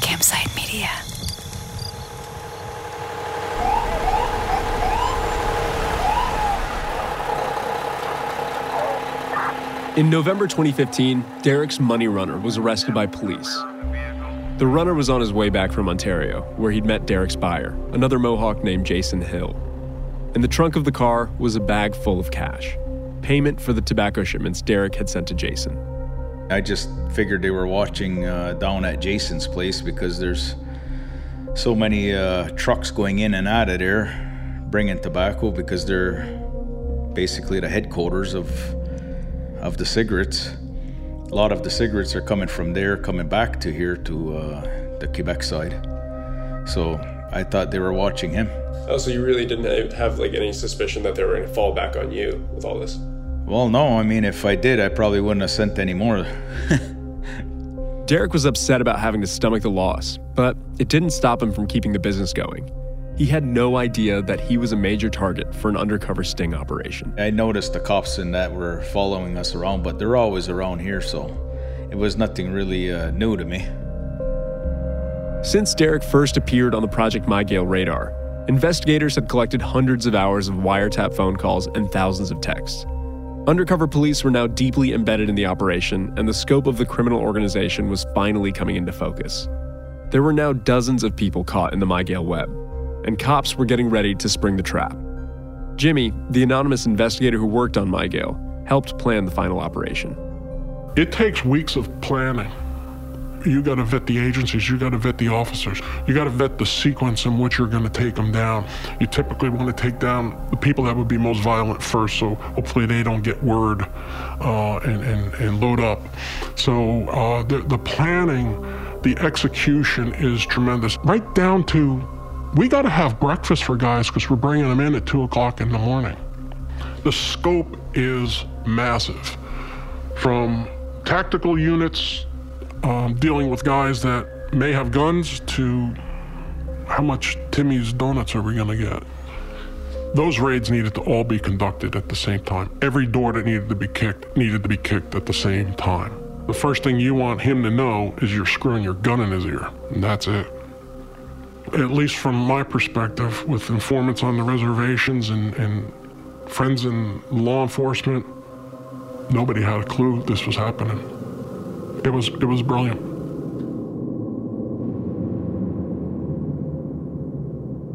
Campside Media. In November 2015, Derek's money runner was arrested by police. The runner was on his way back from Ontario, where he'd met Derek's buyer, another Mohawk named Jason Hill. In the trunk of the car was a bag full of cash, payment for the tobacco shipments Derek had sent to Jason. I just figured they were watching uh, down at Jason's place because there's so many uh, trucks going in and out of there bringing tobacco because they're basically the headquarters of of the cigarettes. A lot of the cigarettes are coming from there, coming back to here to uh, the Quebec side. So I thought they were watching him. Oh, so you really didn't have like any suspicion that they were going to fall back on you with all this? Well, no. I mean, if I did, I probably wouldn't have sent any more. Derek was upset about having to stomach the loss, but it didn't stop him from keeping the business going. He had no idea that he was a major target for an undercover sting operation. I noticed the cops and that were following us around, but they're always around here, so it was nothing really uh, new to me. Since Derek first appeared on the Project Mygale radar, investigators had collected hundreds of hours of wiretap phone calls and thousands of texts. Undercover police were now deeply embedded in the operation, and the scope of the criminal organization was finally coming into focus. There were now dozens of people caught in the Mygale web, and cops were getting ready to spring the trap. Jimmy, the anonymous investigator who worked on Mygale, helped plan the final operation. It takes weeks of planning. You got to vet the agencies, you got to vet the officers, you got to vet the sequence in which you're going to take them down. You typically want to take down the people that would be most violent first, so hopefully they don't get word uh, and, and, and load up. So uh, the, the planning, the execution is tremendous, right down to we got to have breakfast for guys because we're bringing them in at 2 o'clock in the morning. The scope is massive. From tactical units um, dealing with guys that may have guns to how much Timmy's Donuts are we going to get? Those raids needed to all be conducted at the same time. Every door that needed to be kicked needed to be kicked at the same time. The first thing you want him to know is you're screwing your gun in his ear, and that's it at least from my perspective, with informants on the reservations and, and friends in law enforcement, nobody had a clue this was happening. It was it was brilliant.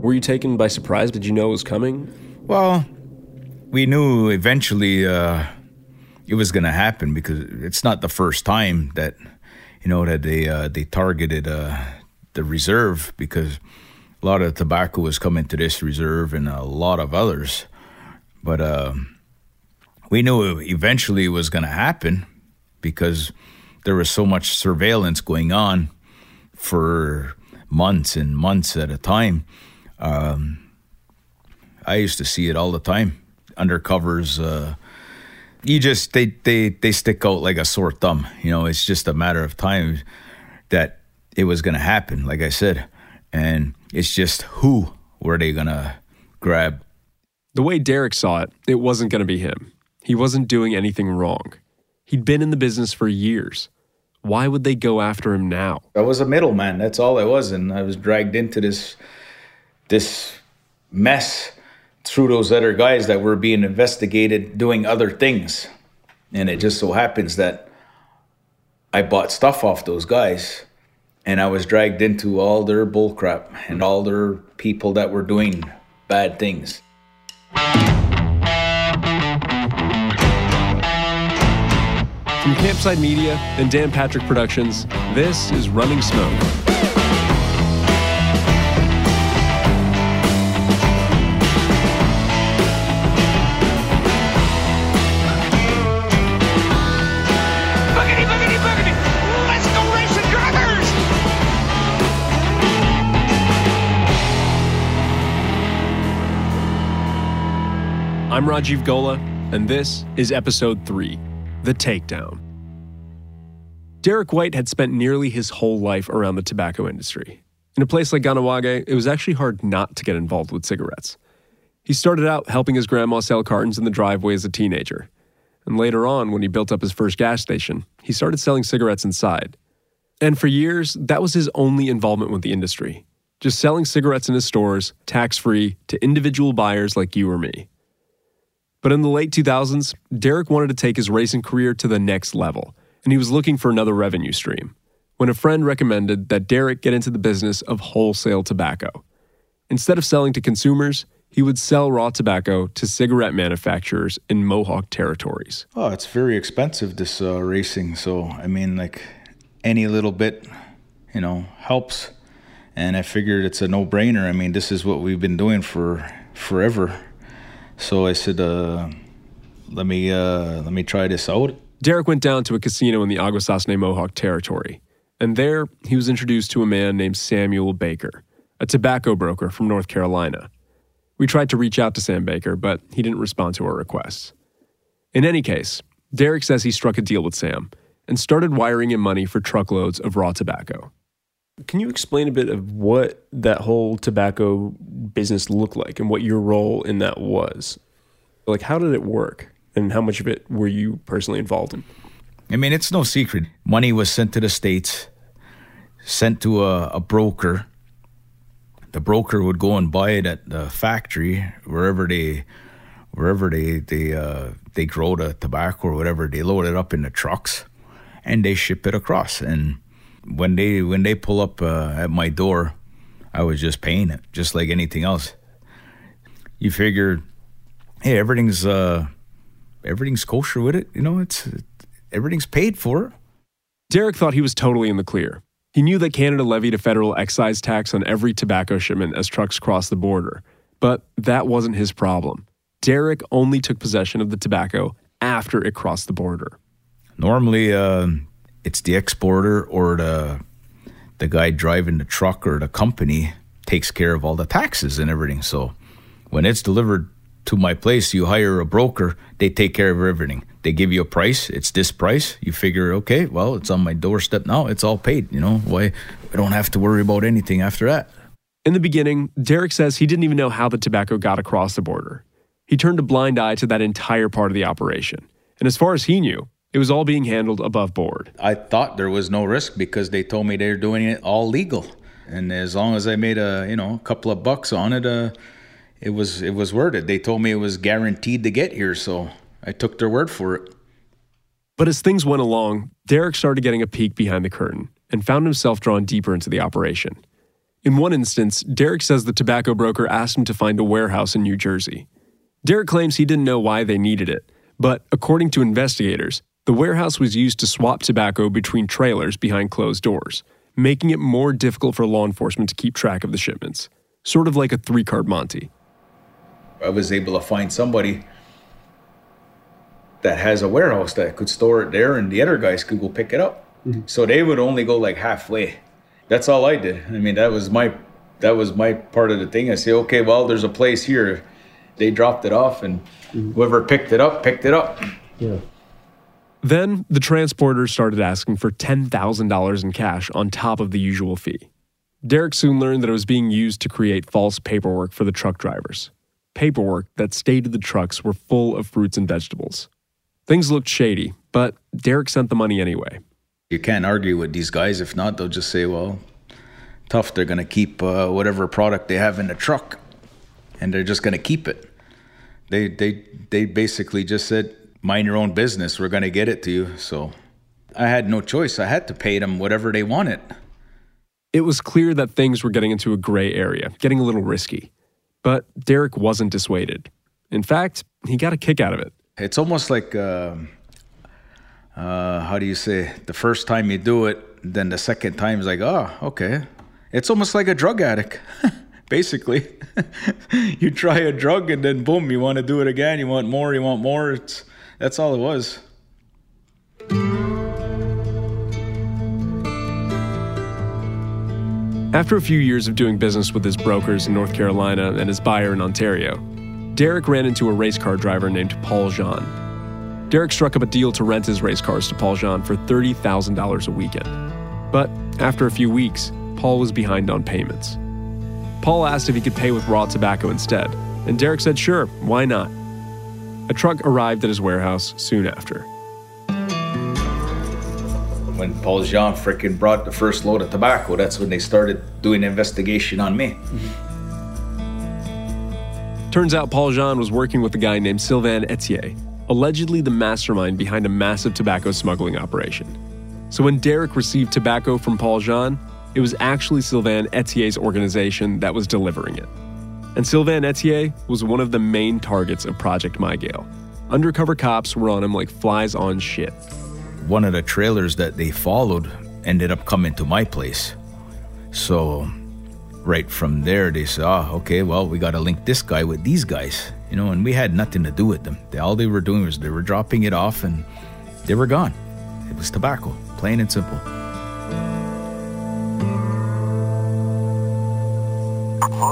Were you taken by surprise? Did you know it was coming? Well, we knew eventually uh, it was going to happen because it's not the first time that you know that they uh, they targeted. Uh, the reserve because a lot of tobacco was coming to this reserve and a lot of others. But uh, we knew eventually it was going to happen because there was so much surveillance going on for months and months at a time. Um, I used to see it all the time. Undercovers uh, you just they they they stick out like a sore thumb. You know, it's just a matter of time that it was going to happen. Like I said, and it's just who were they going to grab? The way Derek saw it, it wasn't going to be him. He wasn't doing anything wrong. He'd been in the business for years. Why would they go after him now? I was a middleman. That's all I was, and I was dragged into this this mess through those other guys that were being investigated doing other things. And it just so happens that I bought stuff off those guys and I was dragged into all their bullcrap and all their people that were doing bad things. From Campside Media and Dan Patrick Productions, this is Running Smoke. Boogity, boogity, boogity! Let's go racing, drivers! I'm Rajiv Gola, and this is episode three The Takedown. Derek White had spent nearly his whole life around the tobacco industry. In a place like Kahnawake, it was actually hard not to get involved with cigarettes. He started out helping his grandma sell cartons in the driveway as a teenager. And later on, when he built up his first gas station, he started selling cigarettes inside. And for years, that was his only involvement with the industry just selling cigarettes in his stores, tax free, to individual buyers like you or me. But in the late 2000s, Derek wanted to take his racing career to the next level, and he was looking for another revenue stream when a friend recommended that Derek get into the business of wholesale tobacco. Instead of selling to consumers, he would sell raw tobacco to cigarette manufacturers in Mohawk territories. Oh, it's very expensive, this uh, racing. So, I mean, like any little bit, you know, helps. And I figured it's a no brainer. I mean, this is what we've been doing for forever. So I said, uh, "Let me uh, let me try this out." Derek went down to a casino in the Akwesasne Mohawk territory, and there he was introduced to a man named Samuel Baker, a tobacco broker from North Carolina. We tried to reach out to Sam Baker, but he didn't respond to our requests. In any case, Derek says he struck a deal with Sam and started wiring him money for truckloads of raw tobacco. Can you explain a bit of what that whole tobacco business looked like and what your role in that was? Like, how did it work and how much of it were you personally involved in? I mean, it's no secret. Money was sent to the States, sent to a, a broker. The broker would go and buy it at the factory, wherever they wherever they they uh, they grow the tobacco or whatever. They load it up in the trucks, and they ship it across. And when they when they pull up uh, at my door, I was just paying it, just like anything else. You figure, hey, everything's uh, everything's kosher with it. You know, it's everything's paid for. Derek thought he was totally in the clear. He knew that Canada levied a federal excise tax on every tobacco shipment as trucks crossed the border, but that wasn't his problem. Derek only took possession of the tobacco after it crossed the border. Normally, uh, it's the exporter or the the guy driving the truck or the company takes care of all the taxes and everything. So when it's delivered to my place, you hire a broker, they take care of everything. They give you a price, it's this price. You figure, okay, well, it's on my doorstep now, it's all paid, you know. Why I don't have to worry about anything after that. In the beginning, Derek says he didn't even know how the tobacco got across the border. He turned a blind eye to that entire part of the operation. And as far as he knew, it was all being handled above board. I thought there was no risk because they told me they're doing it all legal, and as long as I made a you know a couple of bucks on it, uh, it was it was worth it. They told me it was guaranteed to get here, so I took their word for it. But as things went along, Derek started getting a peek behind the curtain and found himself drawn deeper into the operation. In one instance, Derek says the tobacco broker asked him to find a warehouse in New Jersey. Derek claims he didn't know why they needed it, but according to investigators, the warehouse was used to swap tobacco between trailers behind closed doors, making it more difficult for law enforcement to keep track of the shipments, sort of like a three card Monte. I was able to find somebody that has a warehouse that could store it there, and the other guys could go pick it up. Mm-hmm. So they would only go like halfway. That's all I did. I mean, that was my that was my part of the thing. I say, okay, well, there's a place here. They dropped it off, and mm-hmm. whoever picked it up picked it up Yeah. Then the transporter started asking for $10,000 in cash on top of the usual fee. Derek soon learned that it was being used to create false paperwork for the truck drivers. Paperwork that stated the trucks were full of fruits and vegetables. Things looked shady, but Derek sent the money anyway. You can't argue with these guys. If not, they'll just say, well, tough. They're going to keep uh, whatever product they have in the truck, and they're just going to keep it. They, they, they basically just said, mind your own business. We're going to get it to you. So I had no choice. I had to pay them whatever they wanted. It was clear that things were getting into a gray area, getting a little risky. But Derek wasn't dissuaded. In fact, he got a kick out of it. It's almost like, uh, uh, how do you say, the first time you do it, then the second time is like, oh, okay. It's almost like a drug addict, basically. you try a drug and then boom, you want to do it again. You want more, you want more. It's, that's all it was. After a few years of doing business with his brokers in North Carolina and his buyer in Ontario, Derek ran into a race car driver named Paul Jean. Derek struck up a deal to rent his race cars to Paul Jean for $30,000 a weekend. But after a few weeks, Paul was behind on payments. Paul asked if he could pay with raw tobacco instead, and Derek said sure, why not? A truck arrived at his warehouse soon after. When Paul Jean frickin' brought the first load of tobacco, that's when they started doing an investigation on me. Mm-hmm. Turns out Paul Jean was working with a guy named Sylvain Etier, allegedly the mastermind behind a massive tobacco smuggling operation. So when Derek received tobacco from Paul Jean, it was actually Sylvain Etier's organization that was delivering it. And Sylvain Etier was one of the main targets of Project Mygale. Undercover cops were on him like flies on shit. One of the trailers that they followed ended up coming to my place. So, right from there, they said, oh, okay, well, we got to link this guy with these guys. You know, and we had nothing to do with them. All they were doing was they were dropping it off and they were gone. It was tobacco, plain and simple.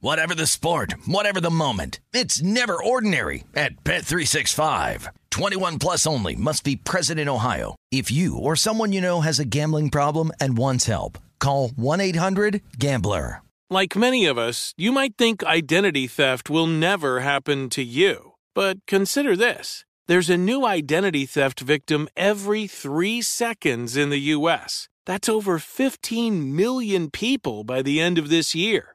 Whatever the sport, whatever the moment. It's never ordinary at Bet365. 21 plus only must be present in Ohio. If you or someone you know has a gambling problem and wants help, call 1-800-GAMBLER. Like many of us, you might think identity theft will never happen to you. But consider this there's a new identity theft victim every three seconds in the U.S. That's over 15 million people by the end of this year,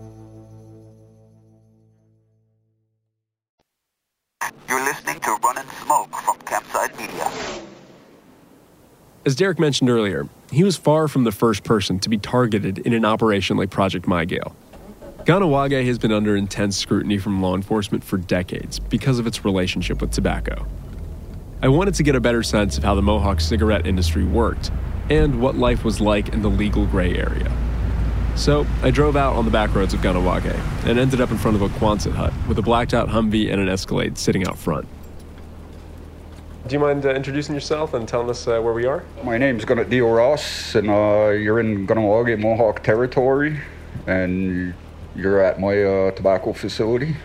As Derek mentioned earlier, he was far from the first person to be targeted in an operation like Project Mygale. Kahnawake has been under intense scrutiny from law enforcement for decades because of its relationship with tobacco. I wanted to get a better sense of how the Mohawk cigarette industry worked and what life was like in the legal gray area. So I drove out on the back roads of Kahnawake and ended up in front of a Quonset hut with a blacked out Humvee and an Escalade sitting out front. Do you mind uh, introducing yourself and telling us uh, where we are? My name's Gunnar Dio Ross, and uh, you're in Kahnawake Mohawk territory, and you're at my uh, tobacco facility.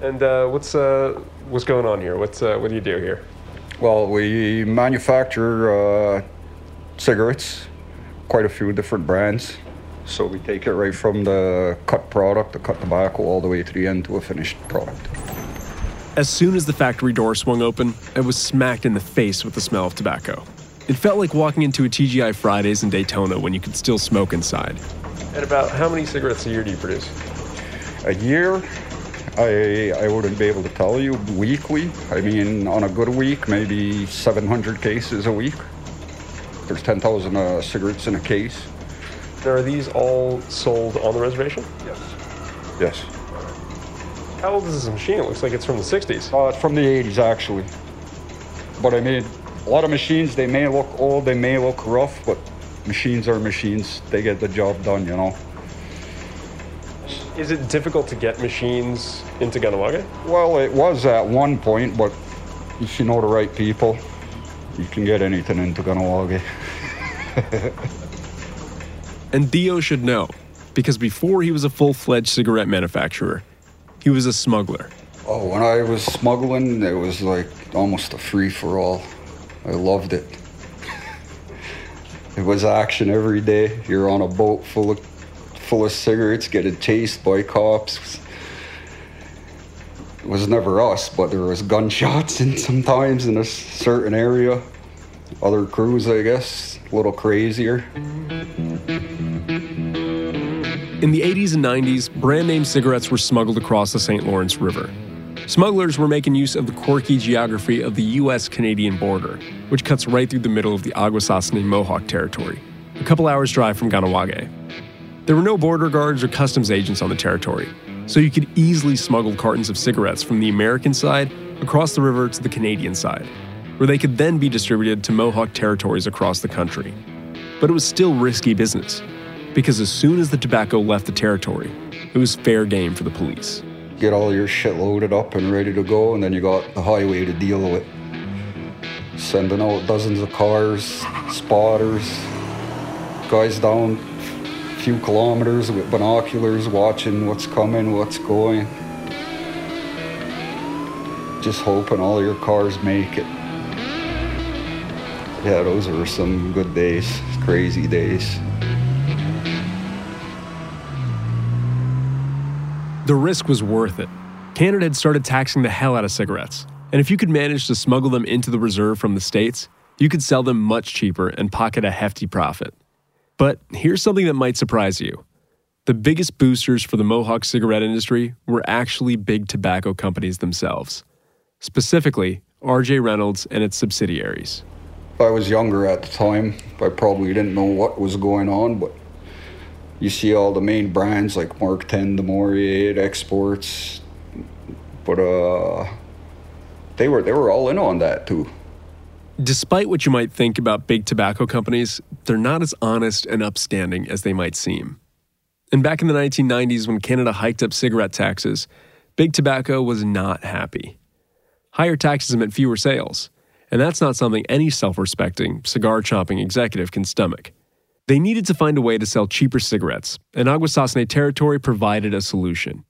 And uh, what's uh, what's going on here? What's what do you do here? Well, we manufacture cigarettes, quite a few different brands. So we take it right from the cut product, the cut tobacco, all the way to the end to a finished product. As soon as the factory door swung open, I was smacked in the face with the smell of tobacco. It felt like walking into a TGI Fridays in Daytona when you could still smoke inside. And about how many cigarettes a year do you produce? A year? I, I wouldn't be able to tell you. Weekly? I mean, on a good week, maybe 700 cases a week. There's 10,000 uh, cigarettes in a case. Now, are these all sold on the reservation? Yes. Yes. How old is this machine? It looks like it's from the 60s. Uh, it's from the 80s, actually. But I mean, a lot of machines, they may look old, they may look rough, but machines are machines. They get the job done, you know. Is it difficult to get machines into Kahnawake? Well, it was at one point, but if you know the right people, you can get anything into Kahnawake. and Dio should know, because before he was a full fledged cigarette manufacturer, he was a smuggler. Oh, when I was smuggling, it was like almost a free for all. I loved it. it was action every day. You're on a boat full of full of cigarettes, getting chased by cops. It was never us, but there was gunshots and sometimes in a certain area. Other crews, I guess, a little crazier. In the 80s and 90s, brand name cigarettes were smuggled across the St. Lawrence River. Smugglers were making use of the quirky geography of the US Canadian border, which cuts right through the middle of the Akwesasne Mohawk territory, a couple hours' drive from Kahnawake. There were no border guards or customs agents on the territory, so you could easily smuggle cartons of cigarettes from the American side across the river to the Canadian side, where they could then be distributed to Mohawk territories across the country. But it was still risky business because as soon as the tobacco left the territory, it was fair game for the police. Get all your shit loaded up and ready to go, and then you got the highway to deal with. Sending out dozens of cars, spotters, guys down a few kilometers with binoculars watching what's coming, what's going. Just hoping all your cars make it. Yeah, those were some good days, crazy days. The risk was worth it. Canada had started taxing the hell out of cigarettes, and if you could manage to smuggle them into the reserve from the States, you could sell them much cheaper and pocket a hefty profit. But here's something that might surprise you. The biggest boosters for the Mohawk cigarette industry were actually big tobacco companies themselves, specifically RJ Reynolds and its subsidiaries. I was younger at the time. I probably didn't know what was going on, but you see all the main brands like MarkTen, Du Maurier, Exports, but uh, they were they were all in on that too. Despite what you might think about big tobacco companies, they're not as honest and upstanding as they might seem. And back in the 1990s, when Canada hiked up cigarette taxes, big tobacco was not happy. Higher taxes meant fewer sales, and that's not something any self respecting, cigar chomping executive can stomach. They needed to find a way to sell cheaper cigarettes, and Akwesasne Territory provided a solution.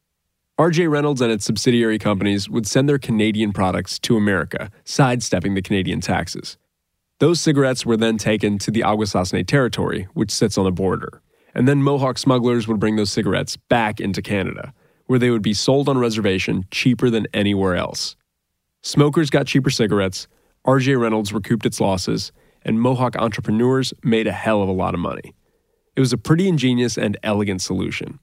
RJ Reynolds and its subsidiary companies would send their Canadian products to America, sidestepping the Canadian taxes. Those cigarettes were then taken to the Akwesasne Territory, which sits on the border. And then Mohawk smugglers would bring those cigarettes back into Canada, where they would be sold on reservation cheaper than anywhere else. Smokers got cheaper cigarettes, RJ Reynolds recouped its losses, and Mohawk entrepreneurs made a hell of a lot of money. It was a pretty ingenious and elegant solution.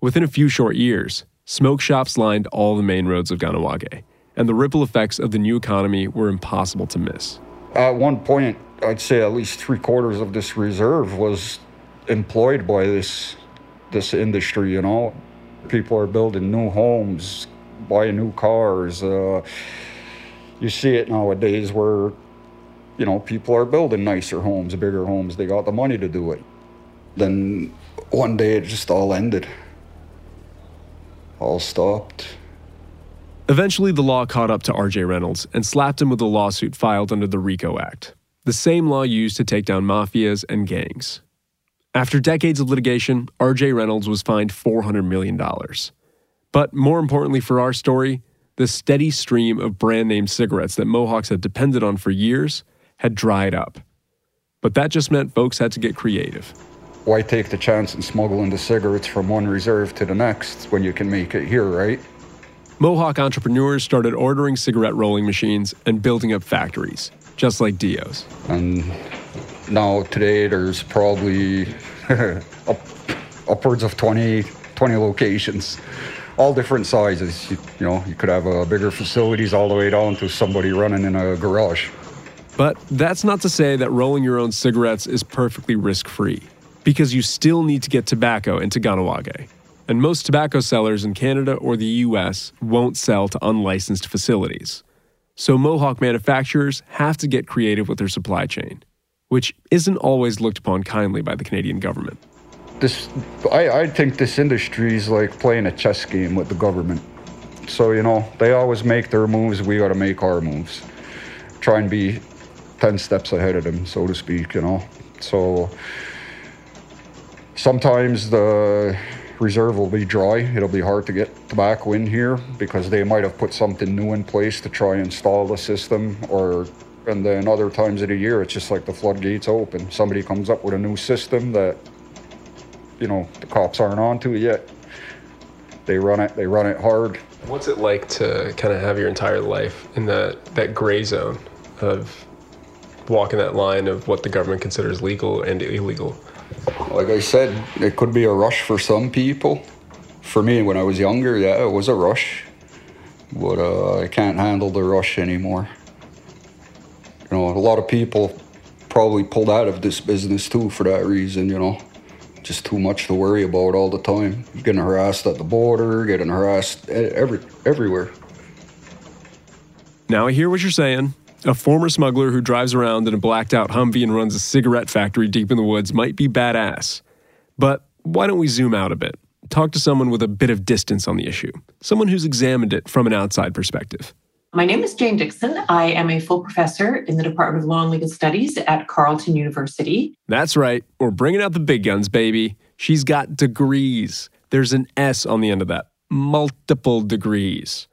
Within a few short years, smoke shops lined all the main roads of Kahnawake, and the ripple effects of the new economy were impossible to miss. At one point, I'd say at least three quarters of this reserve was employed by this this industry. You know, people are building new homes, buying new cars. Uh, You see it nowadays where, you know, people are building nicer homes, bigger homes. They got the money to do it. Then one day it just all ended. All stopped. Eventually, the law caught up to RJ Reynolds and slapped him with a lawsuit filed under the RICO Act, the same law used to take down mafias and gangs. After decades of litigation, RJ Reynolds was fined $400 million. But more importantly for our story, the steady stream of brand name cigarettes that Mohawks had depended on for years had dried up. But that just meant folks had to get creative. Why take the chance and smuggling the cigarettes from one reserve to the next when you can make it here, right? Mohawk entrepreneurs started ordering cigarette rolling machines and building up factories, just like Dio's. And now today there's probably up, upwards of 20, 20 locations all different sizes you, you, know you could have uh, bigger facilities all the way down to somebody running in a garage but that's not to say that rolling your own cigarettes is perfectly risk-free because you still need to get tobacco into Kahnawake and most tobacco sellers in Canada or the US won't sell to unlicensed facilities so Mohawk manufacturers have to get creative with their supply chain which isn't always looked upon kindly by the Canadian government. This, I, I think this industry is like playing a chess game with the government. So, you know, they always make their moves, we got to make our moves. Try and be 10 steps ahead of them, so to speak, you know. So, sometimes the reserve will be dry. It'll be hard to get tobacco in here because they might have put something new in place to try and install the system or and then other times of the year, it's just like the floodgates open. Somebody comes up with a new system that, you know, the cops aren't onto yet. They run it. They run it hard. What's it like to kind of have your entire life in that that gray zone of walking that line of what the government considers legal and illegal? Like I said, it could be a rush for some people. For me, when I was younger, yeah, it was a rush. But uh, I can't handle the rush anymore. You know, a lot of people probably pulled out of this business too for that reason, you know. Just too much to worry about all the time. Getting harassed at the border, getting harassed every, everywhere. Now I hear what you're saying. A former smuggler who drives around in a blacked out Humvee and runs a cigarette factory deep in the woods might be badass. But why don't we zoom out a bit? Talk to someone with a bit of distance on the issue, someone who's examined it from an outside perspective. My name is Jane Dickson. I am a full professor in the Department of Law and Legal Studies at Carleton University. That's right. We're bringing out the big guns, baby. She's got degrees. There's an S on the end of that. Multiple degrees.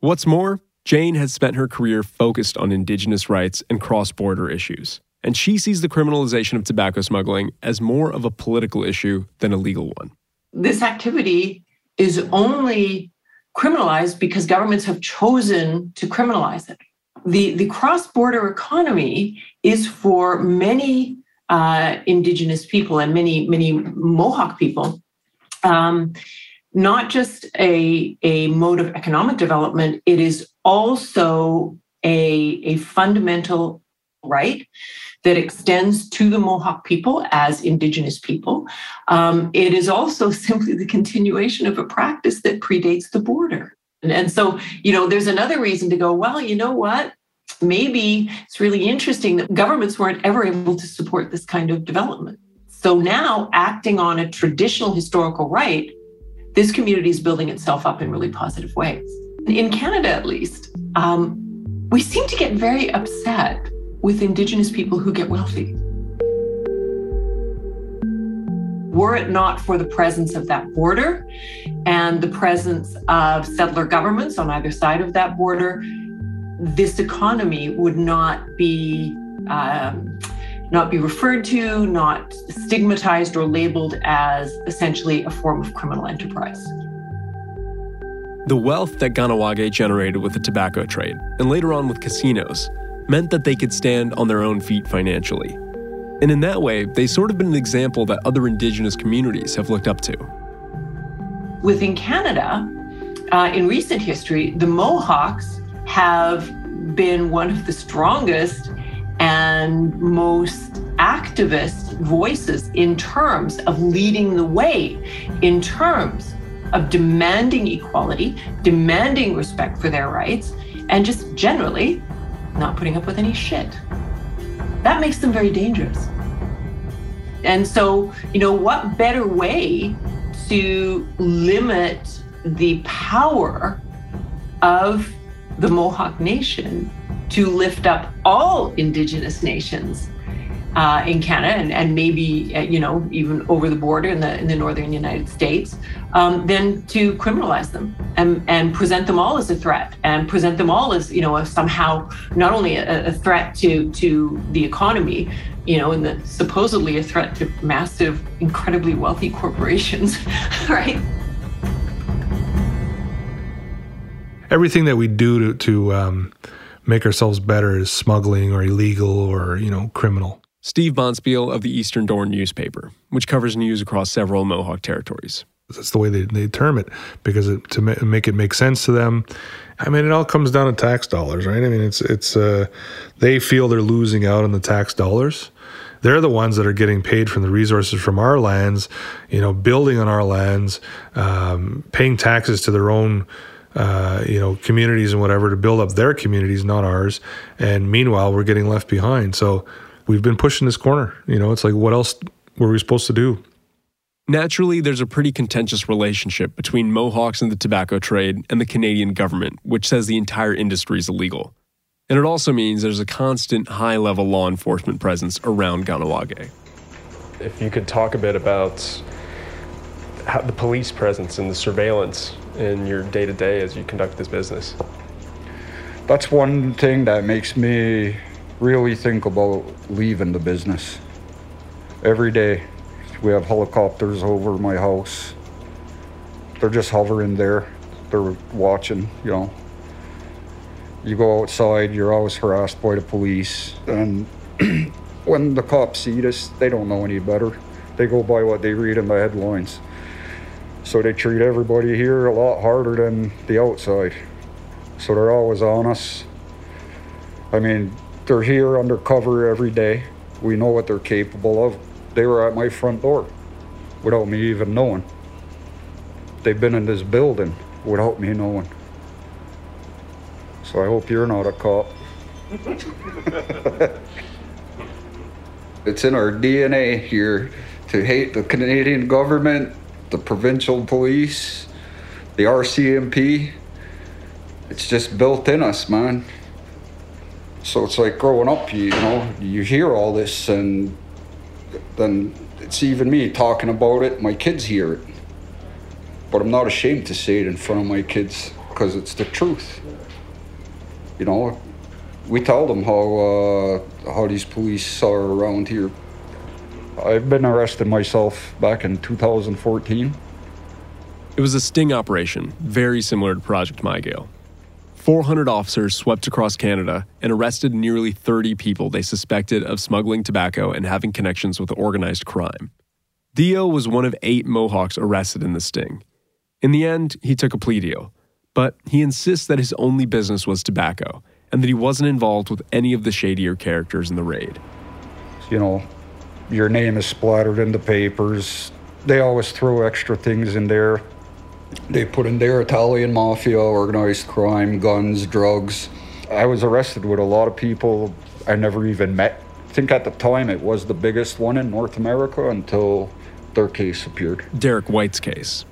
What's more, Jane has spent her career focused on Indigenous rights and cross border issues. And she sees the criminalization of tobacco smuggling as more of a political issue than a legal one. This activity is only criminalized because governments have chosen to criminalize it. The, the cross border economy is for many uh, Indigenous people and many, many Mohawk people. Um, not just a, a mode of economic development, it is also a, a fundamental right that extends to the Mohawk people as Indigenous people. Um, it is also simply the continuation of a practice that predates the border. And, and so, you know, there's another reason to go, well, you know what? Maybe it's really interesting that governments weren't ever able to support this kind of development. So now, acting on a traditional historical right, this community is building itself up in really positive ways. In Canada, at least, um, we seem to get very upset with Indigenous people who get wealthy. Were it not for the presence of that border and the presence of settler governments on either side of that border, this economy would not be um, not be referred to, not stigmatized or labeled as essentially a form of criminal enterprise. The wealth that Kahnawake generated with the tobacco trade, and later on with casinos, meant that they could stand on their own feet financially. And in that way, they sort of been an example that other Indigenous communities have looked up to. Within Canada, uh, in recent history, the Mohawks have been one of the strongest and most activist voices in terms of leading the way, in terms of demanding equality, demanding respect for their rights, and just generally not putting up with any shit. That makes them very dangerous. And so, you know, what better way to limit the power of the Mohawk Nation to lift up all Indigenous nations uh, in Canada and, and maybe uh, you know even over the border in the in the northern United States, um, then to criminalize them and and present them all as a threat and present them all as you know somehow not only a, a threat to to the economy, you know, and the supposedly a threat to massive, incredibly wealthy corporations, right? Everything that we do to, to um, make ourselves better is smuggling or illegal or you know criminal. Steve Bonspille of the Eastern Door newspaper, which covers news across several Mohawk territories. That's the way they, they term it because it, to ma- make it make sense to them. I mean, it all comes down to tax dollars, right? I mean, it's it's uh, they feel they're losing out on the tax dollars. They're the ones that are getting paid from the resources from our lands, you know, building on our lands, um, paying taxes to their own uh, you know, communities and whatever to build up their communities, not ours. And meanwhile, we're getting left behind. So we've been pushing this corner. You know, it's like, what else were we supposed to do? Naturally, there's a pretty contentious relationship between Mohawks and the tobacco trade and the Canadian government, which says the entire industry is illegal. And it also means there's a constant high level law enforcement presence around Kahnawake. If you could talk a bit about how the police presence and the surveillance in your day to day as you conduct this business. That's one thing that makes me really think about leaving the business. Every day, we have helicopters over my house. They're just hovering there. They're watching, you know. You go outside, you're always harassed by the police. And when the cops see this, they don't know any better. They go by what they read in the headlines. So they treat everybody here a lot harder than the outside. So they're always on us. I mean, they're here undercover every day. We know what they're capable of. They were at my front door without me even knowing. They've been in this building without me knowing. So I hope you're not a cop. it's in our DNA here to hate the Canadian government, the provincial police, the RCMP. It's just built in us, man. So it's like growing up, you, you know, you hear all this, and then it's even me talking about it. My kids hear it. But I'm not ashamed to say it in front of my kids because it's the truth. You know, we tell them how uh, how these police are around here. I've been arrested myself back in 2014. It was a sting operation, very similar to Project Mygale. 400 officers swept across Canada and arrested nearly 30 people they suspected of smuggling tobacco and having connections with organized crime. Dio was one of eight Mohawks arrested in the sting. In the end, he took a plea deal, but he insists that his only business was tobacco and that he wasn't involved with any of the shadier characters in the raid. You know, your name is splattered in the papers. They always throw extra things in there. They put in there Italian mafia, organized crime, guns, drugs. I was arrested with a lot of people I never even met. I think at the time it was the biggest one in North America until their case appeared. Derek White's case.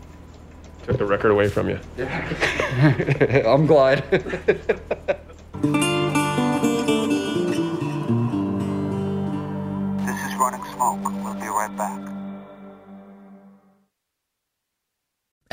Took the record away from you. I'm glad. This is Running Smoke. We'll be right back.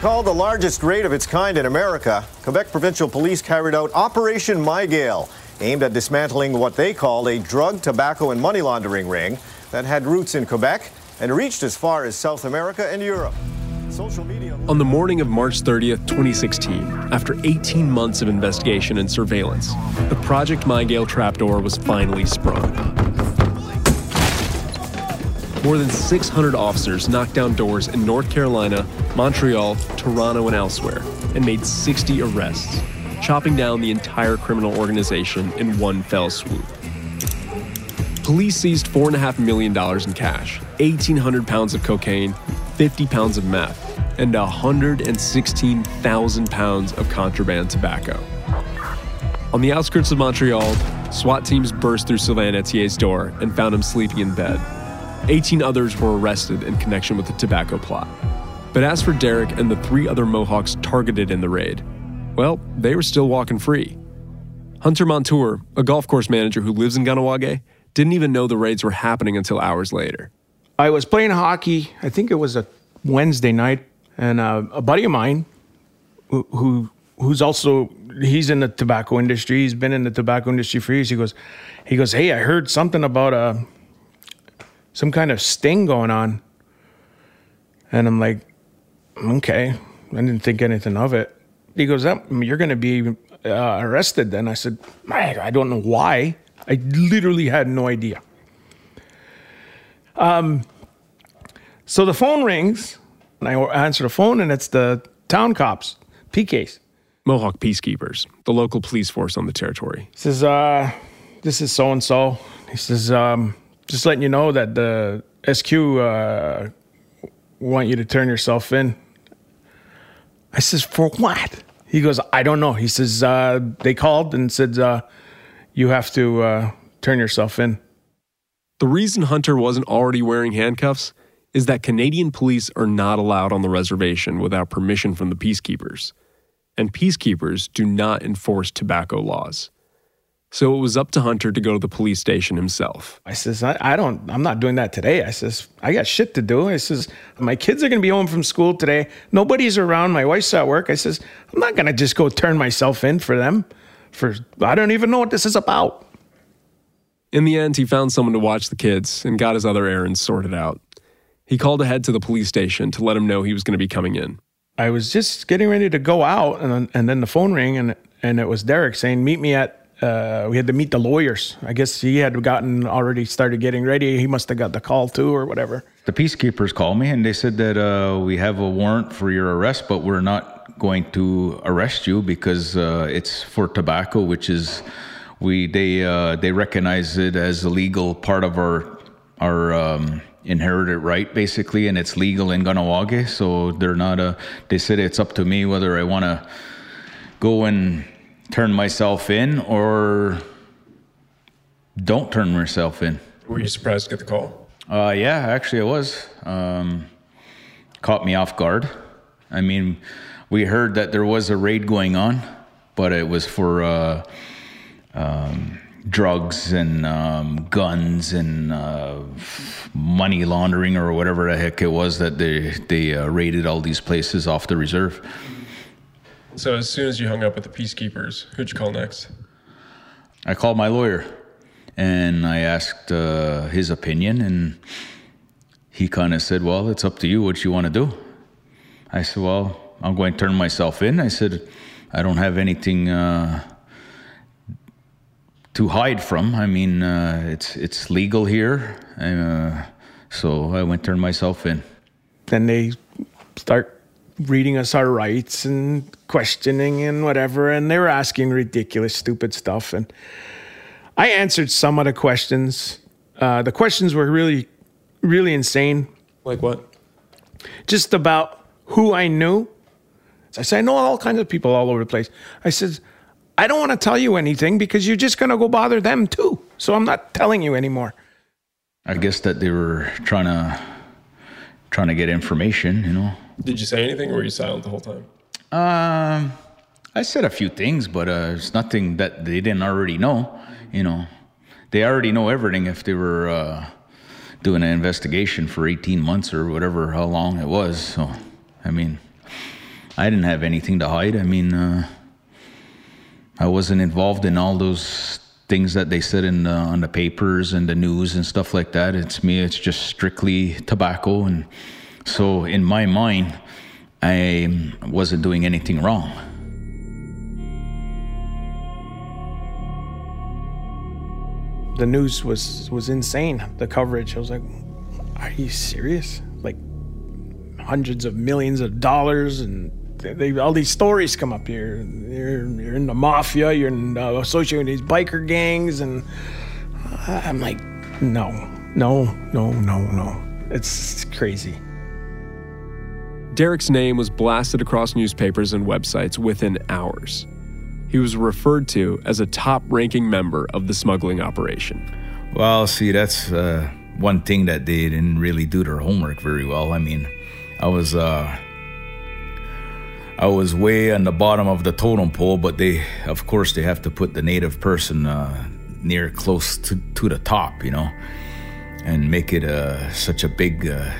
Called the largest raid of its kind in America, Quebec Provincial Police carried out Operation Mygale, aimed at dismantling what they called a drug, tobacco, and money laundering ring that had roots in Quebec and reached as far as South America and Europe. Media. On the morning of March 30th, 2016, after 18 months of investigation and surveillance, the Project Mygale trapdoor was finally sprung. More than 600 officers knocked down doors in North Carolina, Montreal, Toronto, and elsewhere, and made 60 arrests, chopping down the entire criminal organization in one fell swoop. Police seized $4.5 million in cash, 1,800 pounds of cocaine, 50 pounds of meth, and 116,000 pounds of contraband tobacco. On the outskirts of Montreal, SWAT teams burst through Sylvain Etier's door and found him sleeping in bed. 18 others were arrested in connection with the tobacco plot. But as for Derek and the three other Mohawks targeted in the raid, well, they were still walking free. Hunter Montour, a golf course manager who lives in Kahnawake, didn't even know the raids were happening until hours later. I was playing hockey. I think it was a Wednesday night, and uh, a buddy of mine, who, who who's also he's in the tobacco industry. He's been in the tobacco industry for years. He goes, he goes, hey, I heard something about a some kind of sting going on, and I'm like, okay, I didn't think anything of it. He goes, you're going to be uh, arrested. Then I said, I don't know why. I literally had no idea. Um, so the phone rings, and I answer the phone, and it's the town cops, PKs. Mohawk Peacekeepers, the local police force on the territory. He says, uh, this is so and so. He says, um, just letting you know that the SQ uh, want you to turn yourself in. I says, for what? He goes, I don't know. He says, uh, they called and said, uh, you have to uh, turn yourself in. The reason Hunter wasn't already wearing handcuffs is that Canadian police are not allowed on the reservation without permission from the peacekeepers. And peacekeepers do not enforce tobacco laws. So it was up to Hunter to go to the police station himself. I says, I, I, don't, I'm not doing that today. I says, I got shit to do. I says, my kids are going to be home from school today. Nobody's around. My wife's at work. I says, I'm not going to just go turn myself in for them. For, I don't even know what this is about. In the end, he found someone to watch the kids and got his other errands sorted out. He called ahead to the police station to let him know he was going to be coming in. I was just getting ready to go out, and then, and then the phone rang, and, and it was Derek saying, Meet me at uh, we had to meet the lawyers. I guess he had gotten already started getting ready. He must have got the call too, or whatever. The peacekeepers called me and they said that uh, we have a warrant for your arrest, but we're not going to arrest you because uh, it's for tobacco, which is we they uh, they recognize it as a legal part of our our. Um, inherited right basically and it's legal in Kahnawake so they're not a they said it's up to me whether I want to go and turn myself in or don't turn myself in. Were you surprised to get the call? Uh, yeah, actually, I was. Um, caught me off guard. I mean, we heard that there was a raid going on, but it was for uh, um, drugs and um, guns and uh, money laundering or whatever the heck it was that they they uh, raided all these places off the reserve. So as soon as you hung up with the peacekeepers, who'd you call next? I called my lawyer and I asked uh, his opinion, and he kind of said, Well, it's up to you what you want to do. I said, Well, I'm going to turn myself in. I said, I don't have anything uh, to hide from. I mean, uh, it's, it's legal here. Uh, so I went turn myself in. Then they start reading us our rights and questioning and whatever. And they were asking ridiculous, stupid stuff. And I answered some of the questions. Uh, the questions were really, really insane. Like what? Just about who I knew. I said, I know all kinds of people all over the place. I said, I don't want to tell you anything because you're just going to go bother them too. So I'm not telling you anymore. I guess that they were trying to trying to get information, you know. Did you say anything or were you silent the whole time? Um, I said a few things, but uh, it's nothing that they didn't already know. You know, they already know everything if they were uh, doing an investigation for 18 months or whatever, how long it was. So, I mean, I didn't have anything to hide. I mean, uh, I wasn't involved in all those things that they said in the, on the papers and the news and stuff like that. It's me. It's just strictly tobacco, and so in my mind, I wasn't doing anything wrong. The news was was insane. The coverage. I was like, "Are you serious?" Like hundreds of millions of dollars and they, all these stories come up here. You're, you're in the mafia. You're in, uh, associated with these biker gangs, and I'm like, no, no, no, no, no. It's crazy. Derek's name was blasted across newspapers and websites within hours. He was referred to as a top ranking member of the smuggling operation. Well, see, that's uh, one thing that they didn't really do their homework very well. I mean, I was uh, I was way on the bottom of the totem pole, but they, of course, they have to put the native person uh, near close to, to the top, you know, and make it uh, such a big, uh,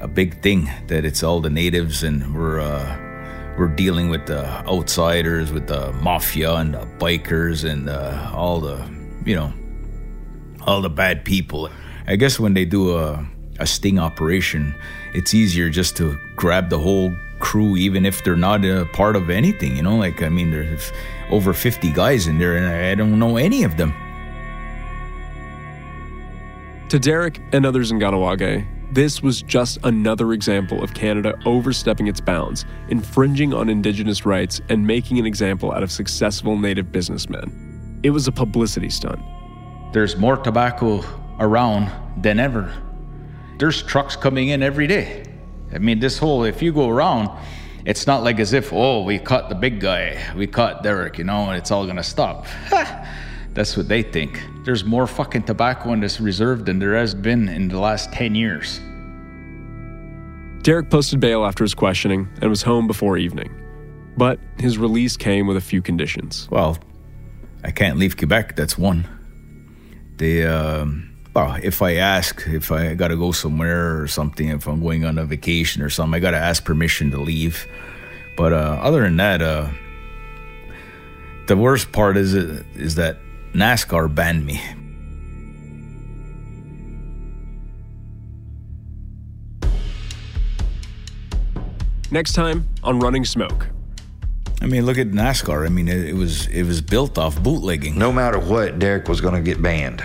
a big thing that it's all the natives and we're uh, we're dealing with the outsiders, with the mafia and the bikers and uh, all the, you know, all the bad people. I guess when they do a a sting operation, it's easier just to grab the whole crew, even if they're not a part of anything. You know, like I mean, there's over 50 guys in there, and I don't know any of them. To Derek and others in Kahnawake, this was just another example of Canada overstepping its bounds, infringing on Indigenous rights, and making an example out of successful Native businessmen. It was a publicity stunt. There's more tobacco around than ever. There's trucks coming in every day. I mean, this whole, if you go around, it's not like as if, oh, we caught the big guy, we caught Derek, you know, and it's all gonna stop. That's what they think. There's more fucking tobacco in this reserve than there has been in the last 10 years. Derek posted bail after his questioning and was home before evening. But his release came with a few conditions. Well, I can't leave Quebec, that's one. They, um, well, if I ask if I got to go somewhere or something, if I'm going on a vacation or something, I got to ask permission to leave. But uh, other than that, uh, the worst part is is that NASCAR banned me. Next time on Running Smoke. I mean, look at NASCAR. I mean, it, it was it was built off bootlegging. No matter what, Derek was going to get banned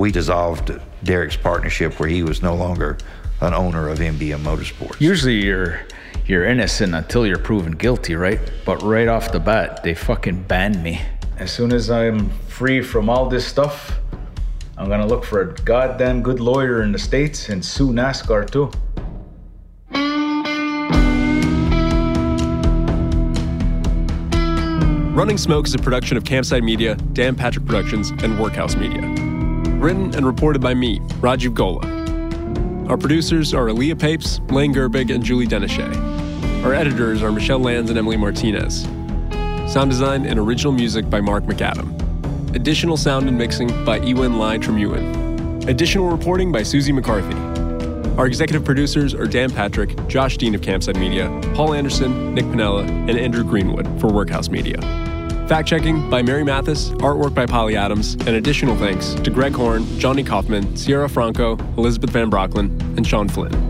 we dissolved Derek's partnership where he was no longer an owner of MBM Motorsports. Usually you're you're innocent until you're proven guilty, right? But right off the bat, they fucking banned me. As soon as I'm free from all this stuff, I'm gonna look for a goddamn good lawyer in the States and sue NASCAR too. Running Smoke is a production of Campside Media, Dan Patrick Productions, and Workhouse Media. Written and reported by me, Rajiv Golla. Our producers are Aaliyah Papes, Lane Gerbig, and Julie Denichet. Our editors are Michelle Lands and Emily Martinez. Sound design and original music by Mark McAdam. Additional sound and mixing by Ewan Lai Tremuin. Additional reporting by Susie McCarthy. Our executive producers are Dan Patrick, Josh Dean of Campside Media, Paul Anderson, Nick Pinella, and Andrew Greenwood for Workhouse Media. Fact checking by Mary Mathis, artwork by Polly Adams, and additional thanks to Greg Horn, Johnny Kaufman, Sierra Franco, Elizabeth Van Brocklin, and Sean Flynn.